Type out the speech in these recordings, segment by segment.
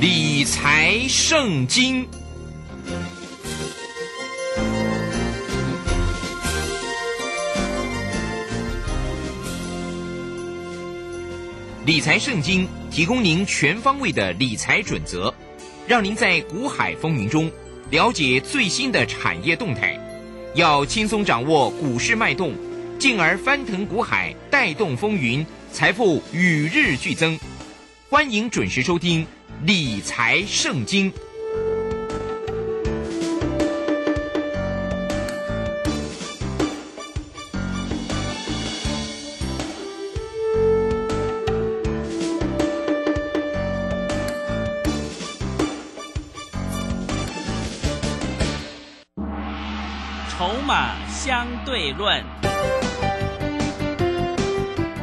理财圣经。理财圣经提供您全方位的理财准则，让您在股海风云中了解最新的产业动态，要轻松掌握股市脉动，进而翻腾股海，带动风云，财富与日俱增。欢迎准时收听理财圣经。筹码相对论，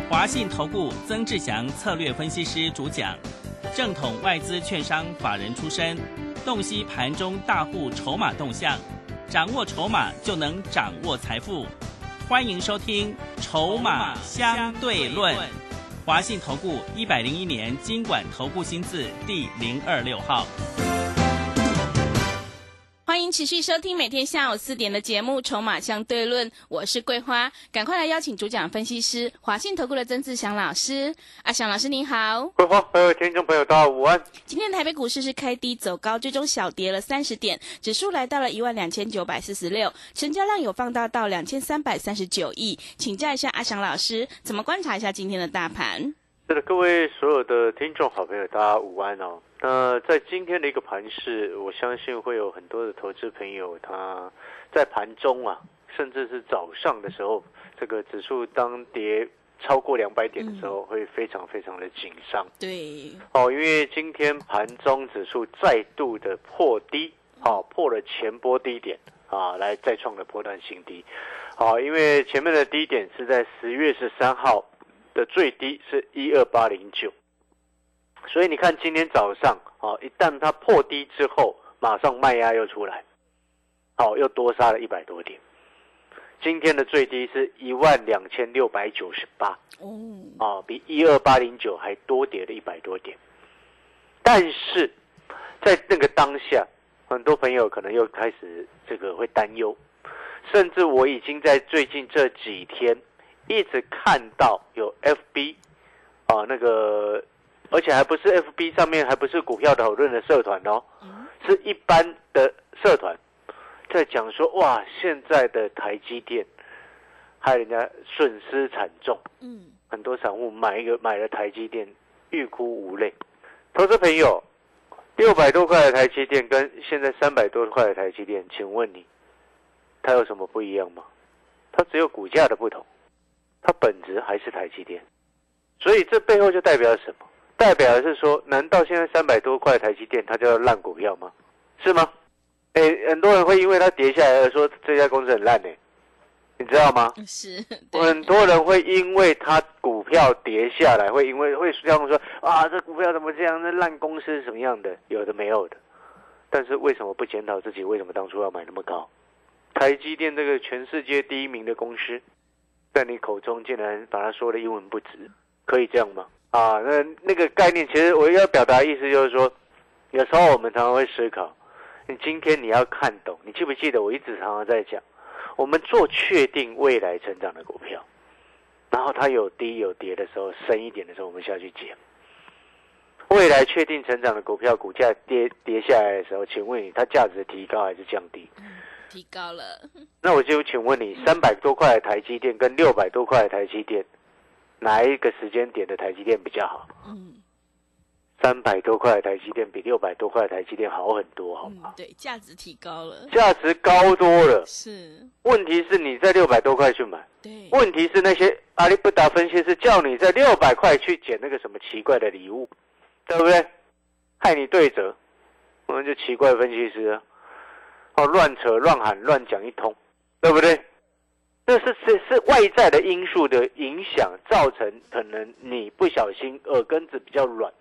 华信投顾曾志祥策略分析师主讲，正统外资券商法人出身，洞悉盘中大户筹码动向，掌握筹码就能掌握财富。欢迎收听《筹码相对论》，华信投顾一百零一年经管投顾新字第零二六号。欢迎持续收听每天下午四点的节目《筹码相对论》，我是桂花，赶快来邀请主讲分析师华信投顾的曾志祥老师。阿祥老师您好，桂花，各位听众朋友大家午安。今天台北股市是开低走高，最终小跌了三十点，指数来到了一万两千九百四十六，成交量有放大到两千三百三十九亿。请教一下阿祥老师，怎么观察一下今天的大盘？是的，各位所有的听众好朋友，大家午安哦。那在今天的一个盘市，我相信会有很多的投资朋友，他在盘中啊，甚至是早上的时候，这个指数当跌超过两百点的时候，会非常非常的紧张。对，哦，因为今天盘中指数再度的破低，好、破了前波低点啊，来再创了波段新低。好、因为前面的低点是在十月十三号的最低是一二八零九，所以你看今天早上啊，一旦它破低之后，马上卖压又出来，好、又多杀了一百多点。今天的最低是一万两千六百九十八，哦，啊，比一二八零九还多跌了一百多点。但是在那个当下，很多朋友可能又开始这个会担忧，甚至我已经在最近这几天一直看到有 FB 啊那个，而且还不是 FB 上面还不是股票讨论的社团哦，是一般的社团在讲说，哇，现在的台积电害人家损失惨重。嗯，很多散户买一个买了台积电，欲哭无泪。投资朋友，六百多块的台积电跟现在三百多块的台积电，请问你，它有什么不一样吗？它只有股价的不同，它本质还是台积电。所以这背后就代表了什么？代表的是说，难道现在三百多块台积电它叫烂股票吗？是吗？哎，很多人会因为它跌下来而说这家公司很烂呢、你知道吗？是，很多人会因为它股票跌下来，会因为会这样说啊，这股票怎么这样？那烂公司是什么样的？有的没有的。但是为什么不检讨自己？为什么当初要买那么高？台积电这个全世界第一名的公司，在你口中竟然把它说的一文不值，可以这样吗？啊，那那个概念，其实我要表达的意思就是说，有时候我们常常会思考，你今天你要看懂，你记不记得我一直常常在讲，我们做确定未来成长的股票，然后它有低有跌的时候，深一点的时候，我们下去捡。未来确定成长的股票，股价跌跌下来的时候，请问你它价值提高还是降低？提高了，那我就请问你，三百多块的台积电跟六百多块的台积电，哪一个时间点的台积电比较好？嗯三百多块的台积电比六百多块的台积电好很多，好吗？，嗯对，价值提高了，价值高多了。是，问题是你在六百多块去买，对，问题是那些阿里不达分析师叫你在六百块去捡那个什么奇怪的礼物，对不对？害你对折，我们就奇怪分析师啊，哦，乱扯、乱喊、乱讲一通，对不对？这是是是外在的因素的影响，造成可能你不小心耳根子比较软，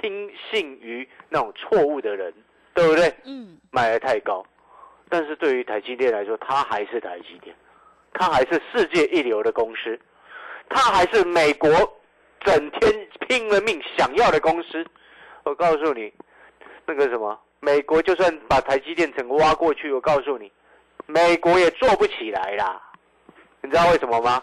听信于那种错误的人，对不对？嗯，买的太高，但是对于台积电来说，它还是台积电，它还是世界一流的公司，它还是美国整天拼了命想要的公司。我告诉你，那个什么，美国就算把台积电整个挖过去，我告诉你，美国也做不起来啦。你知道为什么吗？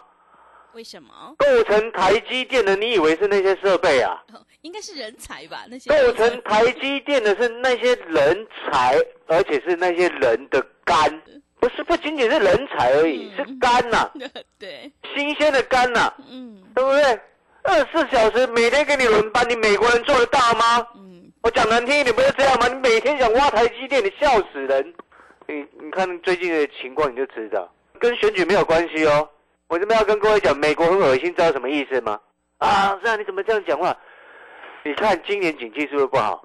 为什么？构成台积电的，你以为是那些设备啊？哦，应该是人才吧？那些构成台积电的是那些人才，而且是那些人的肝，不是不仅仅是人才而已，是肝呐、对，新鲜的肝呐、嗯对不对？二十四小时每天给你轮班，你美国人做得到吗？嗯，我讲难听一点，不是这样吗？你每天想挖台积电，你笑死人。你你看最近的情况，你就知道，跟选举没有关系哦。我这边要跟各位讲，美国很恶心，知道什么意思吗？啊，是啊你怎么这样讲话？你看今年景气是不是不好？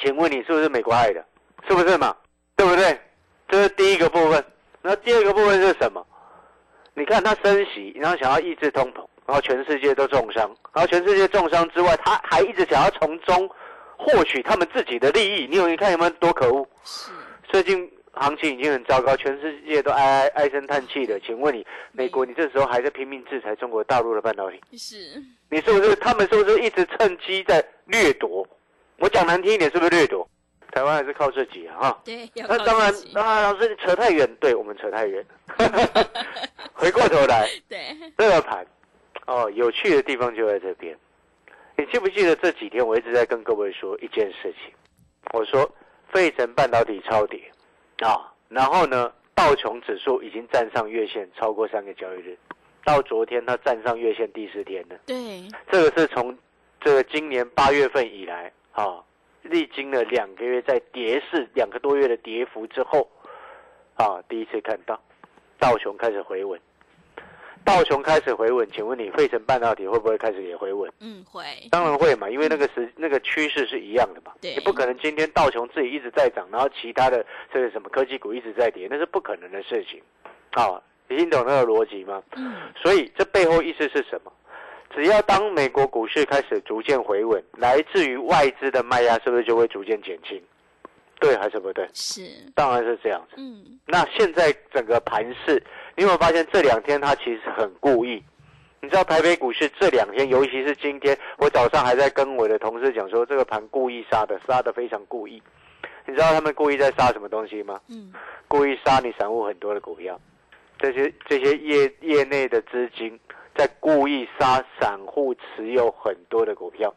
请问你是不是美国害的？是不是嘛？对不对？这是第一个部分。那第二个部分是什么？你看他升息，然后想要抑制通膨，然后全世界都重伤，然后全世界重伤之外，他还一直想要从中获取他们自己的利益。你有你看有没有多可恶？是最近行情已经很糟糕，全世界都唉唉唉声叹气的。请问你，美国你这时候还在拼命制裁中国大陆的半导体，是，你是不是他们是不是一直趁机在掠夺？我讲难听一点，是不是掠夺？台湾还是靠自己啊！哈对，要靠那当然自，己啊，老师你扯太远，对我们扯太远。回过头来，对，这个盘，哦，有趣的地方就在这边。你记不记得这几天我一直在跟各位说一件事情？我说费城半导体超跌啊，然后呢，道琼指数已经站上月线超过三个交易日，到昨天它站上月线第四天了。对，这个是从这个今年八月份以来，啊，历经了两个月在跌势两个多月的跌幅之后，啊，第一次看到道琼开始回稳。道琼开始回稳，请问你费城半导体会不会开始也回稳？嗯，会，当然会嘛，因为那个时那个趋势是一样的嘛。对你不可能今天道琼自己一直在涨，然后其他的这个什么科技股一直在跌，那是不可能的事情。啊，你听懂那个逻辑吗？嗯，所以这背后意思是什么？只要当美国股市开始逐渐回稳，来自于外资的卖压是不是就会逐渐减轻？对还是不对？是，当然是这样子。嗯，那现在整个盘市，你有没有发现这两天他其实很故意？你知道台北股市这两天，尤其是今天，我早上还在跟我的同事讲说，这个盘故意杀的，杀的非常故意。你知道他们故意在杀什么东西吗？嗯，故意杀你散户很多的股票，这些这些业业内的资金在故意杀散户持有很多的股票。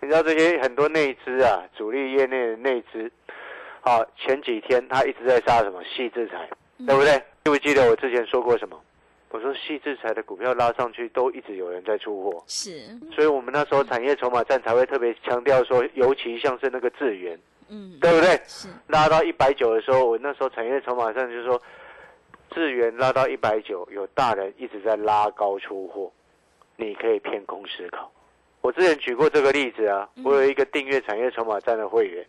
你知道这些很多内资啊，主力业内的内资，好、前几天他一直在杀什么细制裁，对不对？记不记得我之前说过什么？我说细制裁的股票拉上去，都一直有人在出货，是，所以我们那时候产业筹码战才会特别强调说，尤其像是那个智源，嗯，对不对？是，拉到一百九的时候，我那时候产业筹码上就说，智源拉到一百九，有大人一直在拉高出货，你可以偏空思考。我之前举过这个例子啊，嗯。我有一个订阅产业筹码站的会员，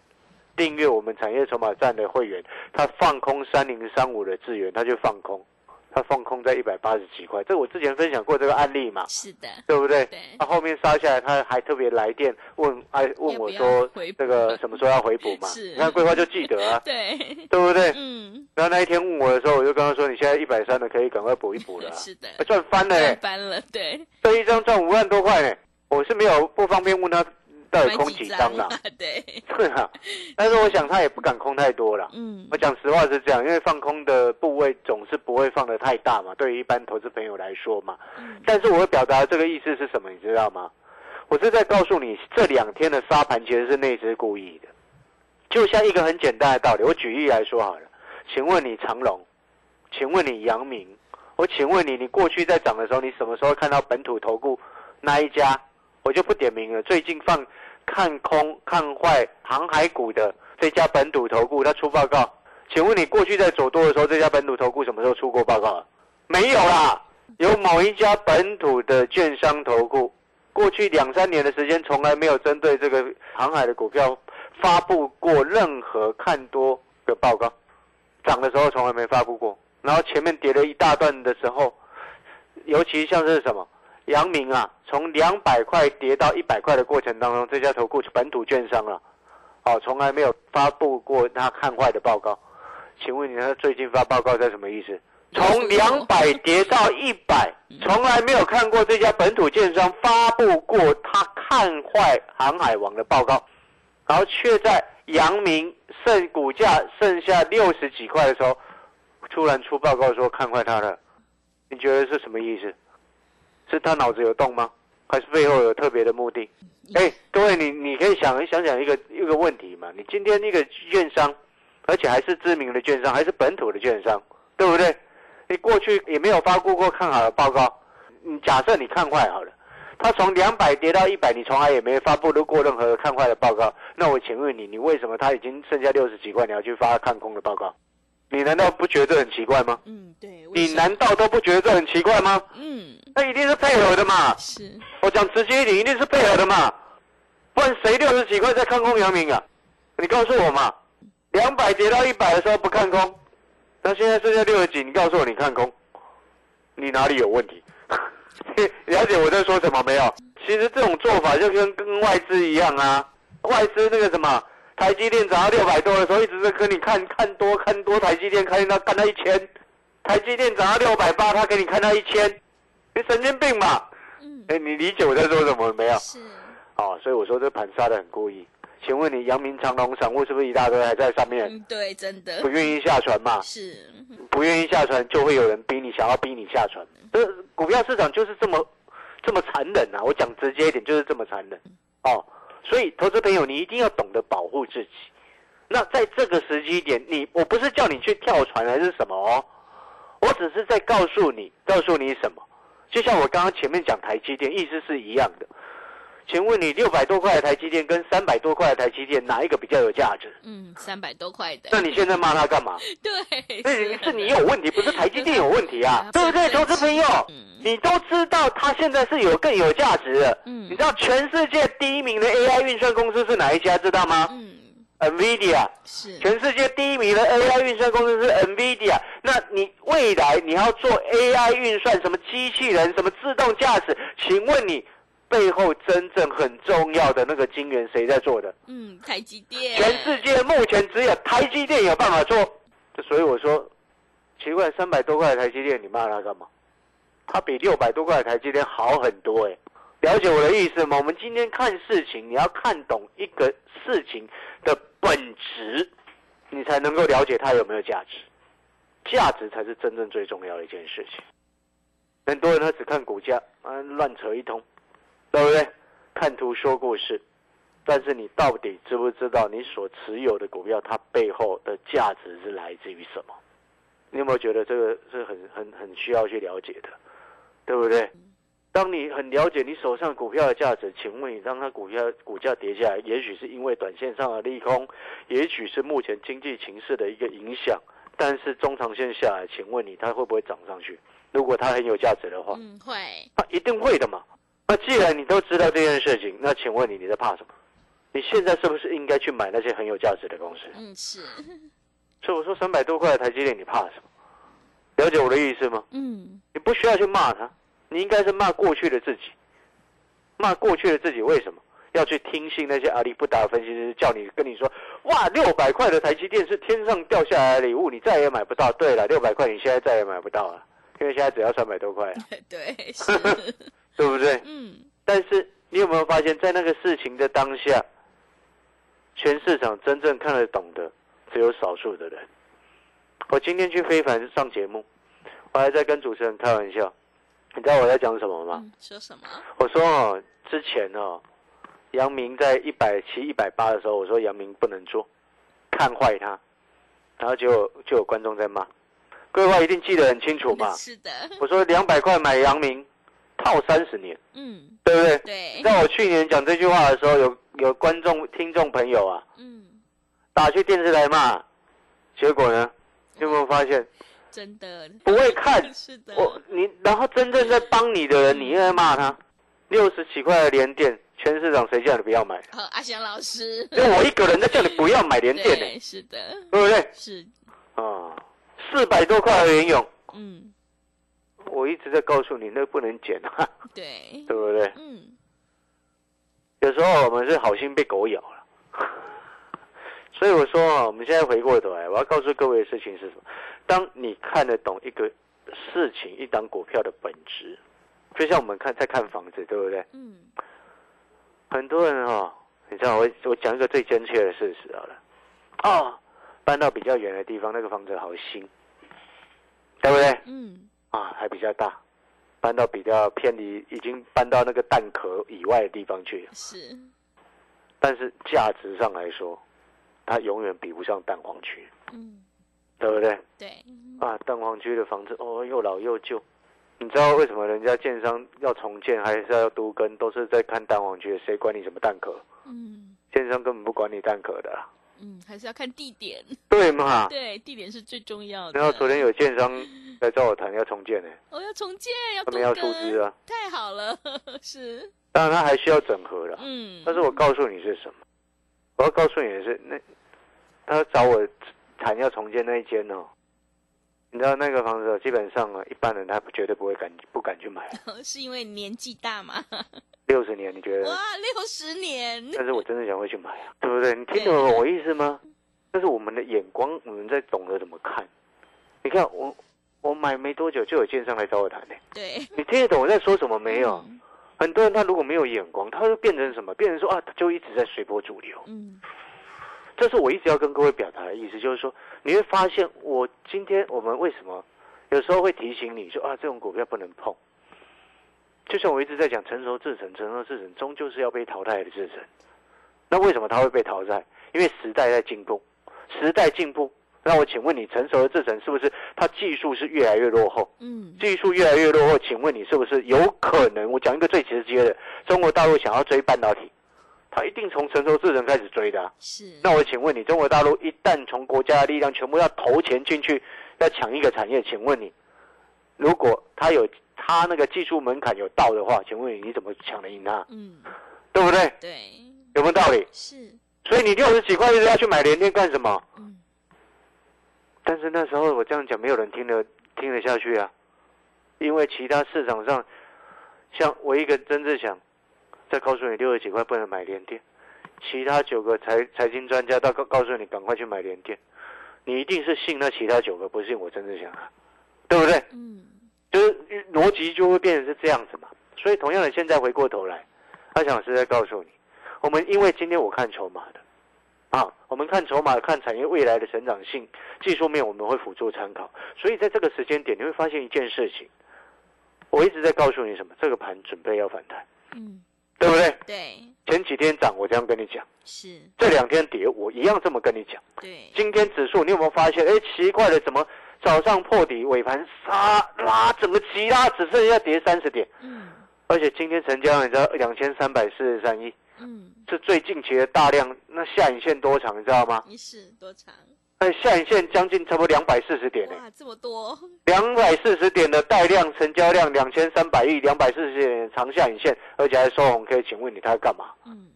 订阅我们产业筹码站的会员，他放空三零三五的资源，他就放空，他放空在一百八十几块，这我之前分享过这个案例嘛，是的，对不对？对。他后面杀下来，他还特别来电问，哎，问我要说这个什么时候要回补嘛？是。你看桂花就记得啊，对，对不对？嗯，然后那一天问我的时候，我就跟他说：“你现在一百三的，可以赶快补一补了、啊，是的，赚翻了、赚欸，翻了，对，这一张赚五万多块呢、我是没有不方便问他到底空几张了，啊？对，对啊。但是我想他也不敢空太多了。嗯我，讲实话是这样，因为放空的部位总是不会放得太大嘛，对于一般投资朋友来说嘛。嗯但是我会表达的这个意思是什么，你知道吗？我是在告诉你，这两天的沙盘其实是内资故意的。就像一个很简单的道理，我举例来说好了。请问你长隆，请问你阳明，我请问你，你过去在涨的时候，你什么时候看到本土投顾那一家？我就不点名了。最近放看空看坏航海股的这家本土投顾，他出报告。请问你过去在走多的时候，这家本土投顾什么时候出过报告啊？没有啦，有某一家本土的券商投顾，过去两三年的时间，从来没有针对这个航海的股票发布过任何看多的报告，涨的时候从来没发布过。然后前面跌了一大段的时候，尤其像是什么阳明啊，从两百块跌到一百块的过程当中，这家投顾本土券商啊，哦，从来没有发布过他看坏的报告。请问你他最近发报告在什么意思？从两百跌到一百，从来没有看过这家本土券商发布过他看坏航海王的报告，然后却在阳明剩股价剩下六十几块的时候，突然出报告说看坏他了，你觉得是什么意思？是他脑子有洞吗？还是背后有特别的目的？哎，各位，你你可以想想想一个一个问题嘛？你今天那个券商，而且还是知名的券商，还是本土的券商，对不对？你过去也没有发布过看好的报告，你假设你看坏好了，它从两百跌到一百，你从来也没发布过任何看坏的报告，那我请问你，你为什么它已经剩下六十几块，你要去发看空的报告？你难道不觉得很奇怪吗？嗯，对。你难道都不觉得这很奇怪吗？嗯，那一定是配合的嘛。是。我讲直接一点，一定是配合的嘛。不然谁六十几块在看空阳明啊？你告诉我嘛。两百跌到一百的时候不看空，那现在剩下六十几，你告诉我你看空，你哪里有问题？了解我在说什么没有？其实这种做法就跟跟外资一样啊，外资那个什么。台积电涨到六百多的时候，一直在跟你看看多看多台积电，看到看到一千。台积电涨到六百八，他给你看到一千，你神经病嘛？嗯。哎，你理解我在说什么没有？是。哦，所以我说这盘杀的很故意。请问你阳明长隆散户是不是一大堆还在上面？嗯，对，真的。不愿意下船嘛？是。不愿意下船，就会有人逼你，想要逼你下船。这股票市场就是这么这么残忍啊！我讲直接一点，就是这么残忍。哦。所以，投资朋友，你一定要懂得保护自己。那在这个时机点，你我不是叫你去跳船还是什么哦，我只是在告诉你，告诉你什么？就像我刚刚前面讲台积电，意思是一样的。请问你六百多块的台积电跟三百多块的台积电，哪一个比较有价值？嗯，三百多块的。那你现在骂他干嘛？对，是是你有问题，不是台积电有问题啊，对不对，投资朋友？你都知道它现在是有更有价值的。嗯，你知道全世界第一名的 AI 运算公司是哪一家？知道吗？嗯，NVIDIA 是全世界第一名的 AI 运算公司是 NVIDIA。那你未来你要做 AI 运算，什么机器人，什么自动驾驶？请问你？背后真正很重要的那个晶圆谁在做的？嗯，台积电。全世界目前只有台积电有办法做，所以我说奇怪，三百多块的台积电你骂它干嘛？它比六百多块的台积电好很多哎，了解我的意思吗？我们今天看事情，你要看懂一个事情的本质，你才能够了解它有没有价值，价值才是真正最重要的一件事情。很多人他只看股价，啊，乱扯一通。对不对？看图说故事，但是你到底知不知道你所持有的股票它背后的价值是来自于什么？你有没有觉得这个是很很很需要去了解的？对不对？当你很了解你手上股票的价值，请问你让它股票股价跌下来，也许是因为短线上的利空，也许是目前经济形势的一个影响，但是中长线下来，请问你它会不会涨上去？如果它很有价值的话，嗯，会，它一定会的嘛。那既然你都知道这件事情，那请问你你在怕什么？你现在是不是应该去买那些很有价值的公司？嗯，是。所以我说三百多块的台积电，你怕什么？了解我的意思吗？嗯。你不需要去骂他，你应该是骂过去的自己。骂过去的自己为什么要去听信那些阿里不达分析师叫你跟你说哇六百块的台积电是天上掉下来的礼物，你再也买不到。对了，六百块你现在再也买不到了，因为现在只要三百多块。啊 对，是。对不对？嗯。但是你有没有发现，在那个事情的当下，全市场真正看得懂的只有少数的人。我今天去非凡上节目，我还在跟主持人开玩笑。你知道我在讲什么吗？说什么？我说哦，之前哦，杨明在一百七、一百八的时候，我说杨明不能做，看坏他，然后就就有观众在骂。各位一定记得很清楚嘛？是的。我说两百块买杨明。套三十年，嗯，对不对？对。在我去年讲这句话的时候，有有观众、听众朋友啊，嗯，打去电视台骂，结果呢，有没有发现？真的不会看，是的。我你，然后真正在帮你的人，你又在骂他。六十几块的连电，全市场谁叫你不要买？阿翔老师，就我一个人在叫你不要买连电呢？是的，对不对？是。啊，四百多块的联勇，嗯。我一直在告诉你，那不能捡啊，对，对不对？嗯，有时候我们是好心被狗咬了，所以我说啊，我们现在回过头来，我要告诉各位的事情是什么？当你看得懂一个事情、一档股票的本质，就像我们看在看房子，对不对？嗯，很多人啊，你知道我我讲一个最真切的事实好了，哦，搬到比较远的地方，那个房子好新，对不对？嗯，啊，还比较大，搬到比较偏离，已经搬到那个蛋壳以外的地方去了。是，但是价值上来说，它永远比不上蛋黄区，嗯，对不对？对，啊，蛋黄区的房子哦，又老又旧。你知道为什么人家建商要重建还是要都跟，都是在看蛋黄区，谁管你什么蛋壳？嗯建商根本不管你蛋壳的啊、嗯，还是要看地点，对嘛？对，地点是最重要的。然后昨天有建商来找我谈要重建呢、哦，要重建，要都他们要出资啊，太好了，是，当然他还需要整合了。嗯，但是我告诉你是什么？我要告诉你的是，那他找我谈要重建那一间哦，你知道那个房子哦基本上啊，一般人他绝对不会敢不敢去买，是因为年纪大嘛？六十年你觉得？哇，六十年，但是我真的想会去买啊，对不对？你听懂我意思吗？但是我们的眼光，我们在懂得怎么看。你看我，我买没多久就有建商来找我谈呢、对，你听得懂我在说什么没有？嗯很多人他如果没有眼光，他就变成什么？变成说啊，他就一直在随波逐流。嗯这是我一直要跟各位表达的意思，就是说你会发现，我今天我们为什么有时候会提醒你说啊，这种股票不能碰。就像我一直在讲，成熟制成，成熟制成终究是要被淘汰的制成。那为什么它会被淘汰？因为时代在进步，时代进步。那我请问你，成熟的制成是不是它技术是越来越落后？嗯，技术越来越落后，请问你是不是有可能？我讲一个最直接的，中国大陆想要追半导体，它一定从成熟制程开始追的、啊。是，那我请问你，中国大陆一旦从国家的力量全部要投钱进去，要抢一个产业，请问你，如果他有他那个技术门槛有到的话，请问你你怎么抢得赢他？嗯，对不对？对，有没有道理？是，所以你六十几块一直要去买联电干什么？嗯但是那时候我这样讲，没有人听得听得下去啊，因为其他市场上，像我一个曾志祥，再告诉你六十几块不能买连电，其他九个财财经专家到告告诉你赶快去买连电，你一定是信那其他九个，不信我真的想啊，对不对？嗯。就是逻辑就会变成是这样子嘛。所以同样的，现在回过头来，阿翔老师在告诉你，我们因为今天我看筹码的，啊，我们看筹码，看产业未来的成长性，技术面我们会辅助参考。所以在这个时间点，你会发现一件事情，我一直在告诉你什么，这个盘准备要反弹，嗯，对不对？对，前几天涨，我这样跟你讲；是，这两天跌，我一样这么跟你讲。对，今天指数，你有没有发现？哎，奇怪了，怎么早上破底，尾盘杀拉，整个急拉，只剩下跌三十点，嗯而且今天成交量你知道两千三百四十三亿，嗯，是最近期的大量。那下影线多长，你知道吗？你是多长？哎，下影线将近差不多两百四十点呢，哇，这么多，两百四十点的带量成交量两千三百亿，两百四十点的长下影线，而且还收红 K，请问你他要干嘛？嗯，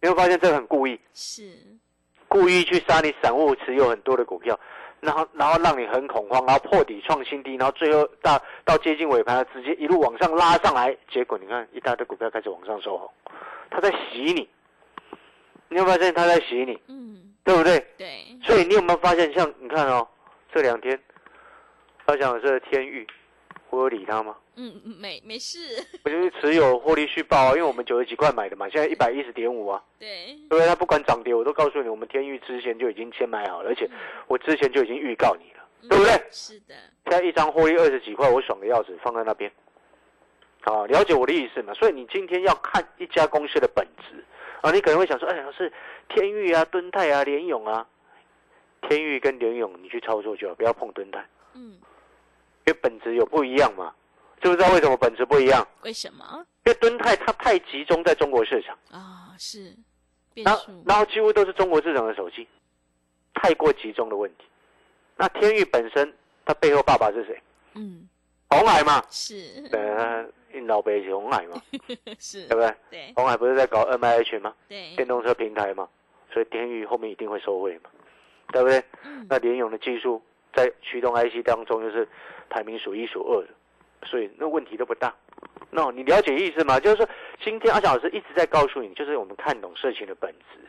你会发现这个很故意，是，故意去杀你散户持有很多的股票，然后然后让你很恐慌，然后破底创新低，然后最后到到接近尾盘，直接一路往上拉上来，结果你看一大堆股票开始往上收红，他在洗你，你有没有发现他在洗你，嗯，对不对？对，所以你有没有发现，像你看哦，这两天，他讲的是天域，我有理他吗？嗯，没没事，我就是持有获利续报啊，因为我们九十几块买的嘛，现在一百一十点五啊，对，对不对？他不管涨跌，我都告诉你，我们天域之前就已经先买好了，而且我之前就已经预告你了，对不对？嗯是的，现在一张获利二十几块，我爽的要死，放在那边。啊，了解我的意思嘛？所以你今天要看一家公司的本质啊，你可能会想说，哎，老师，天域啊、敦泰啊、联勇啊，天域跟联勇你去操作就好，不要碰敦泰，嗯，因为本质有不一样嘛。知不知道为什么本质不一样？为什么因为敦泰它太集中在中国市场，啊？是变然后，然后几乎都是中国市场的手机，太过集中的问题。那天域本身它背后爸爸是谁？嗯，红海嘛，是呃，老北是红海嘛，是对，不对？对红海不是在搞 M I H 吗？对，电动车平台嘛，所以天宇后面一定会收惠嘛，对不对？嗯那联勇的技术在驱动 IC 当中就是排名数一数二的，所以那问题都不大。那、你了解意思吗？就是说，今天阿翔老师一直在告诉你，就是我们看懂事情的本质。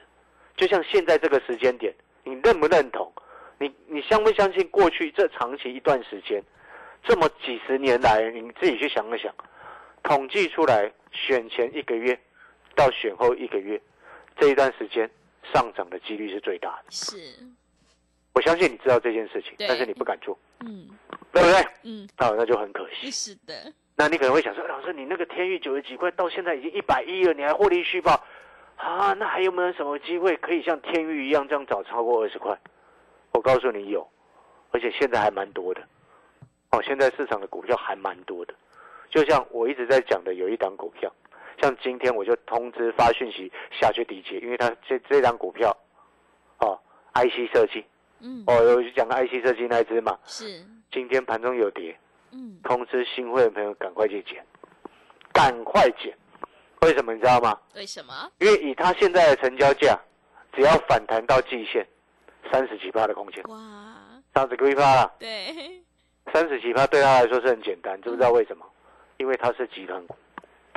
就像现在这个时间点，你认不认同？你你相不相信过去这长期一段时间，这么几十年来，你自己去想一想，统计出来选前一个月到选后一个月，这一段时间上涨的几率是最大的。是，我相信你知道这件事情，但是你不敢做，嗯对不对？嗯，啊，那就很可惜。是的，那你可能会想说，老师，你那个天域九十几块到现在已经一百一了，你还获利续报啊？那还有没有什么机会可以像天域一样这样找超过二十块？我告诉你有，而且现在还蛮多的。哦，现在市场的股票还蛮多的，就像我一直在讲的，有一档股票，像今天我就通知发讯息下去理解，因为它这这张股票，哦，IC 设计，嗯。哦，我就讲 IC 设计那一只嘛，是，今天盘中有跌，嗯。通知新会的朋友赶快去捡，赶快捡。为什么你知道吗？为什么？因为以它现在的成交价，只要反弹到季线，三十几趴的空间，哇，三十个一趴了，对，三十几趴对他来说是很简单，知不知道为什么？因为它是集团股，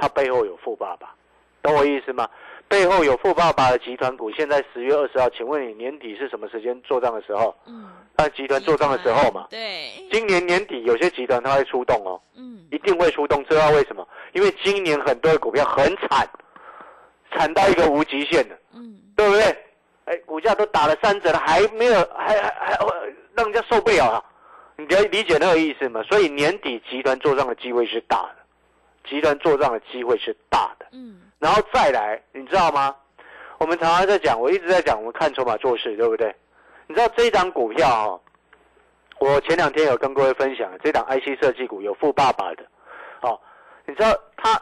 它背后有富爸爸，懂我意思吗？背后有富爸爸的集团股，现在十月二十号，请问你年底是什么时间做账的时候？嗯，那集团做账的时候嘛。对，今年年底有些集团它会出动哦，嗯一定会出动，知道为什么？因为今年很多的股票很惨，惨到一个无极限的，嗯，对不对？哎，股价都打了三折了，还没有，还还还呃让人家受不了啊！你了理解那个意思吗？所以年底集团做账的机会是大的，集团做账的机会是大的。嗯然后再来，你知道吗？我们常常在讲，我一直在讲，我们看筹码做事，对不对？你知道这一档股票哈、哦，我前两天有跟各位分享，这档 IC 设计股有富爸爸的，哦，你知道他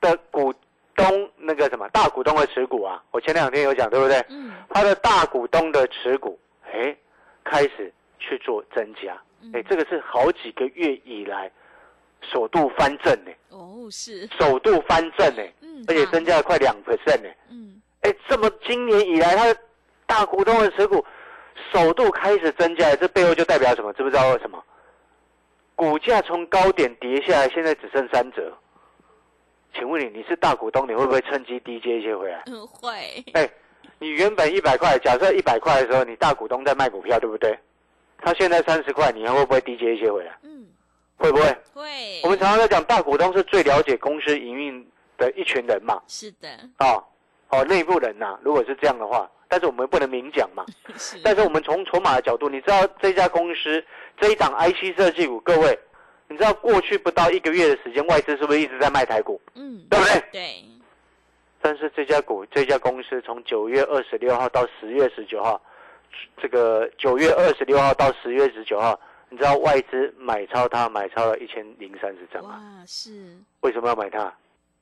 的股东那个什么大股东的持股啊，我前两天有讲，对不对？嗯他的大股东的持股，哎，开始去做增加，哎，这个是好几个月以来首度翻正呢，哦是，首度翻正呢，嗯，而且增加了快两 percent 呢。嗯哎，这么今年以来，它的大股东的持股首度开始增加，这背后就代表什么？知不知道为什么？股价从高点跌下来，现在只剩三折。请问你，你是大股东，你会不会趁机低接一些回来？嗯会，哎，你原本一百块，假设一百块的时候，你大股东在卖股票，对不对？他现在三十块，你还会不会低接一些回来？嗯会不会？会，我们常常在讲，大股东是最了解公司营运的一群人嘛。是的，哦，哦，内部人呐、如果是这样的话，但是我们不能明讲嘛。是，但是我们从筹码的角度，你知道这家公司这一档 IC 设计股，各位，你知道过去不到一个月的时间，外资是不是一直在卖台股，嗯对不对？对，但是这家股这家公司从九月二十六号到十月十九号，这个九月二十六号到十月十九号，你知道外资买超它买超了一千零三十张啊？哇是，为什么要买它？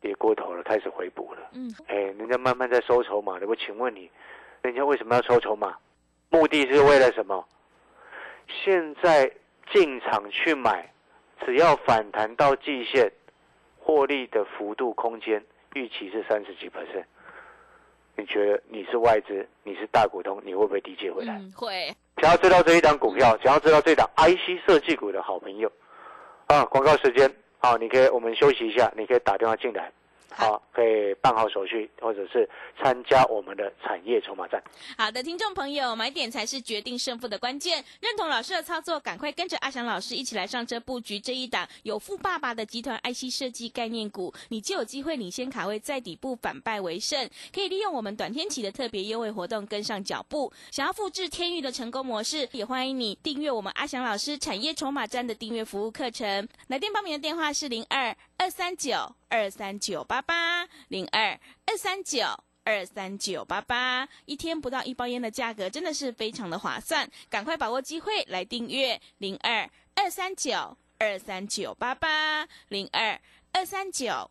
跌过头了，开始回补了。嗯哎，人家慢慢在收筹码的。我请问你，人家为什么要收筹码？目的是为了什么？现在进场去买，只要反弹到季线，获利的幅度空间预期是三十几 percent。你觉得你是外资，你是大股东，你会不会低接回来？嗯会，想要知道这一档股票，想要知道这档 IC 设计股的好朋友，啊，广告时间，好，你可以我们休息一下，你可以打电话进来，好，可以办好手续，或者是参加我们的产业筹码战。好的，听众朋友，买点才是决定胜负的关键。认同老师的操作，赶快跟着阿翔老师一起来上车布局这一档有富爸爸的集团 IC 设计概念股，你就有机会领先卡位，在底部反败为胜。可以利用我们短天期的特别优惠活动跟上脚步。想要复制天域的成功模式，也欢迎你订阅我们阿翔老师产业筹码站的订阅服务课程。来电报名的电话是零二二三九二三九八八零二二三九。二三九八八，一天不到一包烟的价格，真的是非常的划算，赶快把握机会来订阅零二二三九二三九八八零二二三九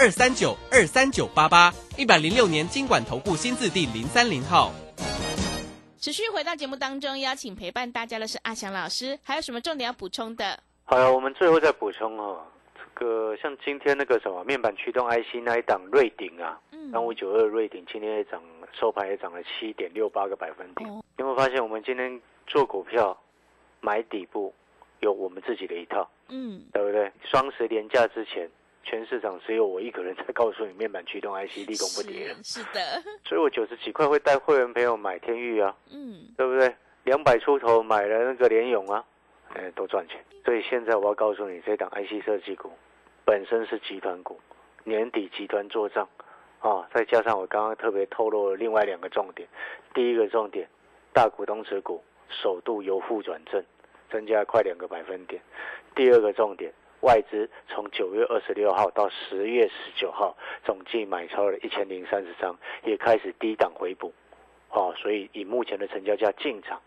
二三九二三九八八，一百零六年经管投顾新字第零三零号。持续回到节目当中，邀请陪伴大家的是阿翔老师，还有什么重点要补充的？好了，我们最后再补充哦，这个像今天那个什么面板驱动 IC 那一档瑞鼎啊，嗯三五九二瑞鼎今天也涨，收盘也涨了七点六八个百分点。哦有没有发现我们今天做股票买底部有我们自己的一套，嗯，对不对？双十连假之前，全市场只有我一个人在告诉你面板驱动 IC 立功不跌是的，所以我九十几块会带会员朋友买天域啊，嗯，对不对？两百出头买了那个联勇啊，哎，都赚钱。所以现在我要告诉你，这档 IC 设计股本身是集团股，年底集团做账啊，再加上我刚刚特别透露了另外两个重点，第一个重点，大股东持股首度由负转正，增加快两个百分点；第二个重点，外资从九月二十六号到十月十九号，总计买超了一千零三十张，也开始低档回补。哦，所以以目前的成交价进场，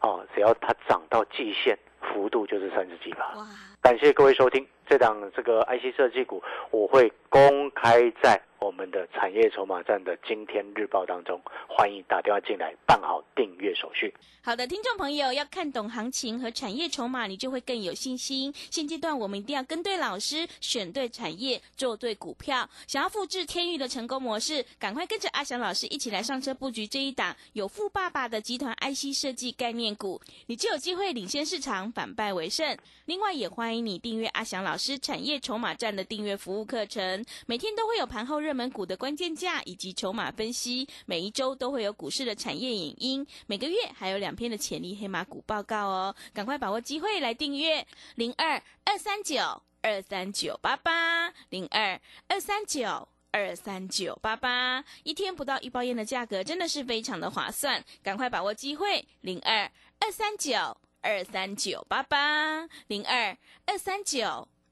哦，只要它涨到季线，幅度就是三十几吧。哇，感谢各位收听这档这个 IC 设计股，我会公开在我们的产业筹码站的今天日报当中，欢迎打电话进来办好订阅手续。好的，听众朋友要看懂行情和产业筹码，你就会更有信心。现阶段我们一定要跟对老师，选对产业，做对股票。想要复制天域的成功模式，赶快跟着阿翔老师一起来上车布局这一档有富爸爸的集团 IC 设计概念股，你就有机会领先市场，反败为胜。另外，也欢迎你订阅阿翔老老师产业筹码站的订阅服务课程，每天都会有盘后热门股的关键价以及筹码分析，每一周都会有股市的产业影音，每个月还有两篇的潜力黑马股报告哦，赶快把握机会来订阅零二二三九二三九八八零二二三九。二三九八八，一天不到一包烟的价格，真的是非常的划算，赶快把握机会，零二二三九二三九八八零二二三九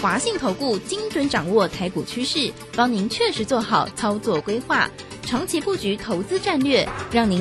华信投顾精准掌握台股趋势，帮您确实做好操作规划，长期布局投资战略，让您。